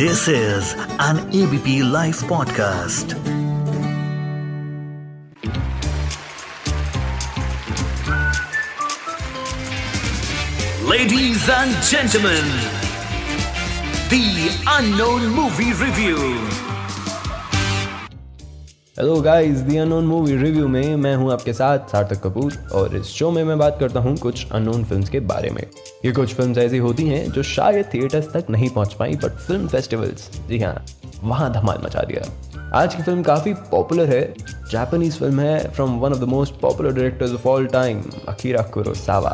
This is an ABP Life podcast. Ladies and gentlemen, the unknown movie review. Hello guys the unknown movie review में मैं हूँ आपके साथ सार्थक कपूर और इस शो में मैं बात करता हूँ कुछ अननोन फिल्म्स के बारे में। ये कुछ फिल्म्स ऐसी होती हैं जो शायद थिएटर्स तक नहीं पहुँच पाई बट फ़िल्म फेस्टिवल्स जी हाँ वहाँ धमाल मचा दिया। आज की फ़िल्म काफ़ी पॉपुलर है। जापानीज फ़िल्म है from one of the most popular directors of all time Akira Kurosawa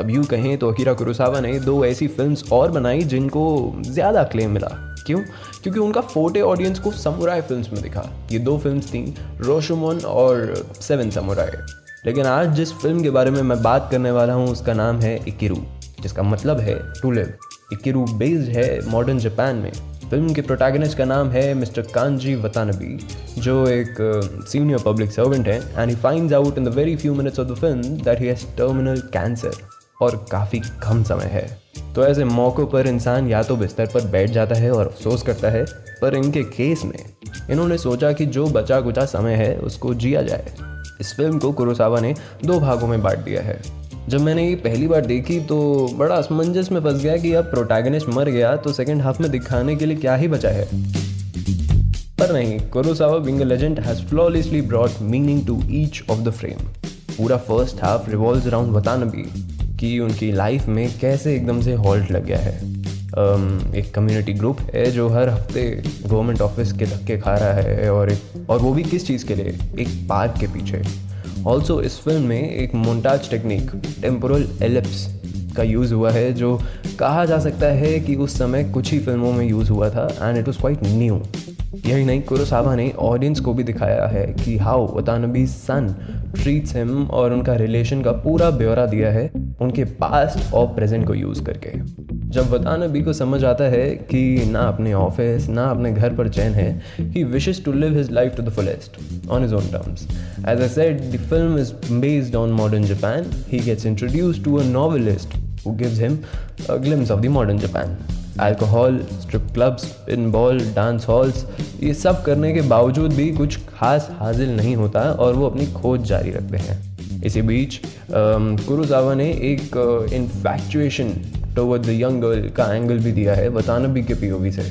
अब यूँ कहें तो अकीरा कुरोसावा ने दो ऐसी फिल्म्स और बनाई जिनको ज़्यादा क्लेम मिला। क्यों? क्योंकि उनका फोटे ऑडियंस को समुराई फिल्म्स में दिखा। ये दो फिल्म्स थी रोशोमोन और सेवन समुराई लेकिन आज जिस फ़िल्म के बारे में मैं बात करने वाला हूँ, उसका नाम है इकिरू जिसका मतलब है टू लिव इकिरू बेस्ड है मॉडर्न जापान में। फ़िल्म के प्रोटैगनिस्ट का नाम है मिस्टर कांजी वतानबी जो एक सीनियर पब्लिक सर्वेंट है and he finds out in the very few minutes of the film that he has terminal cancer और काफ़ी कम समय है। तो ऐसे मौक़ों पर इंसान या तो बिस्तर पर बैठ जाता है और अफसोस करता है, पर इनके केस में इन्होंने सोचा कि जो बचा कुचा समय है, उसको जिया जाए। इस फ़िल्म को कुरोसावा ने दो भागों में बांट दिया है। जब मैंने ये पहली बार देखी तो बड़ा असमंजस में फंस गया कि अब प्रोटैगनिस्ट मर गया तो सेकेंड हाफ़ में दिखाने के लिए क्या ही बचा है। पर नहीं, Kurosawa being legend has flawlessly brought meaning to each of the frame पूरा first half revolve around Watanabe कि उनकी लाइफ में कैसे एकदम से हॉल्ट लग गया है। Um, एक कम्युनिटी ग्रुप है जो हर हफ़्ते गवर्नमेंट ऑफ़िस के धक्के खा रहा है और एक और वो भी किस चीज़ के लिए? एक पार्क के पीछे। ऑल्सो इस फ़िल्म में एक मोन्टाज टेक्निक टेम्पोरल एलिप्स का यूज़ हुआ है जो कहा जा सकता है कि उस समय कुछ ही फ़िल्मों में यूज़ हुआ था and it was quite new यही नहीं, कुरोसावा ने ऑडियंस को भी दिखाया है कि how Watanabe san treats him और उनका रिलेशन का पूरा ब्यौरा दिया है उनके पास्ट और प्रेजेंट को यूज़ करके। जब वतानबी को समझ आता है कि ना अपने ऑफ़िस ना अपने घर पर चैन है he wishes to live his life to the fullest on his own terms as I said the film is based on modern Japan he gets introduce to a novelist who gives him a glimpse of the modern Japan. Alcohol strip clubs pinball dance halls ये सब करने के बावजूद भी कुछ खास हासिल नहीं होता और वो अपनी खोज जारी रखते हैं। इसी बीच कुरुजावा ने एक infatuation toward the young girl का एंगल भी दिया है, वतानबी के पीओवी से।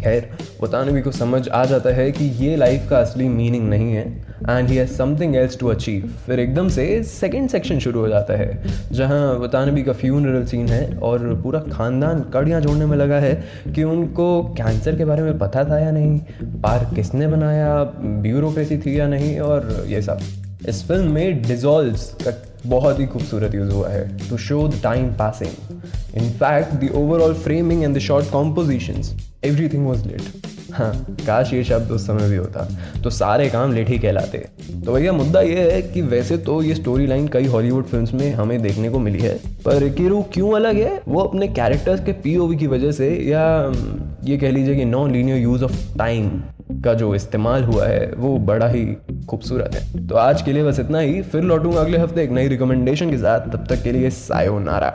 खैर, वतानबी को समझ आ जाता है कि ये लाइफ का असली मीनिंग नहीं है। And he has something else to achieve फिर एकदम से सेकेंड सेक्शन शुरू हो जाता है, जहाँ बतानबी का फ्यूनरल सीन है और पूरा खानदान कड़ियाँ जोड़ने में लगा है कि उनको कैंसर के बारे में पता था या नहीं, पार्क किसने बनाया ब्यूरोक्रेसी थी या नहीं और ये सब। इस फ़िल्म में डिजॉल्व का बहुत ही खूबसूरत यूज़ हुआ है to show the time passing in fact the overall framing and the short compositions everything was late हाँ काश ये शब्द उस समय भी होता। तो सारे काम लेट ही कहलाते। तो भैया, मुद्दा ये है कि वैसे तो ये स्टोरी लाइन कई हॉलीवुड फिल्म्स में हमें देखने को मिली है, पर किरू क्यों अलग है? वो अपने कैरेक्टर्स के पीओवी की वजह से या, ये कह लीजिए कि non linear use of time का जो इस्तेमाल हुआ है, वो बड़ा ही खूबसूरत है। तो आज के लिए बस इतना ही, फिर लौटूँगा अगले हफ़्ते एक नई रिकमेंडेशन के साथ। तब तक के लिए सायो नारा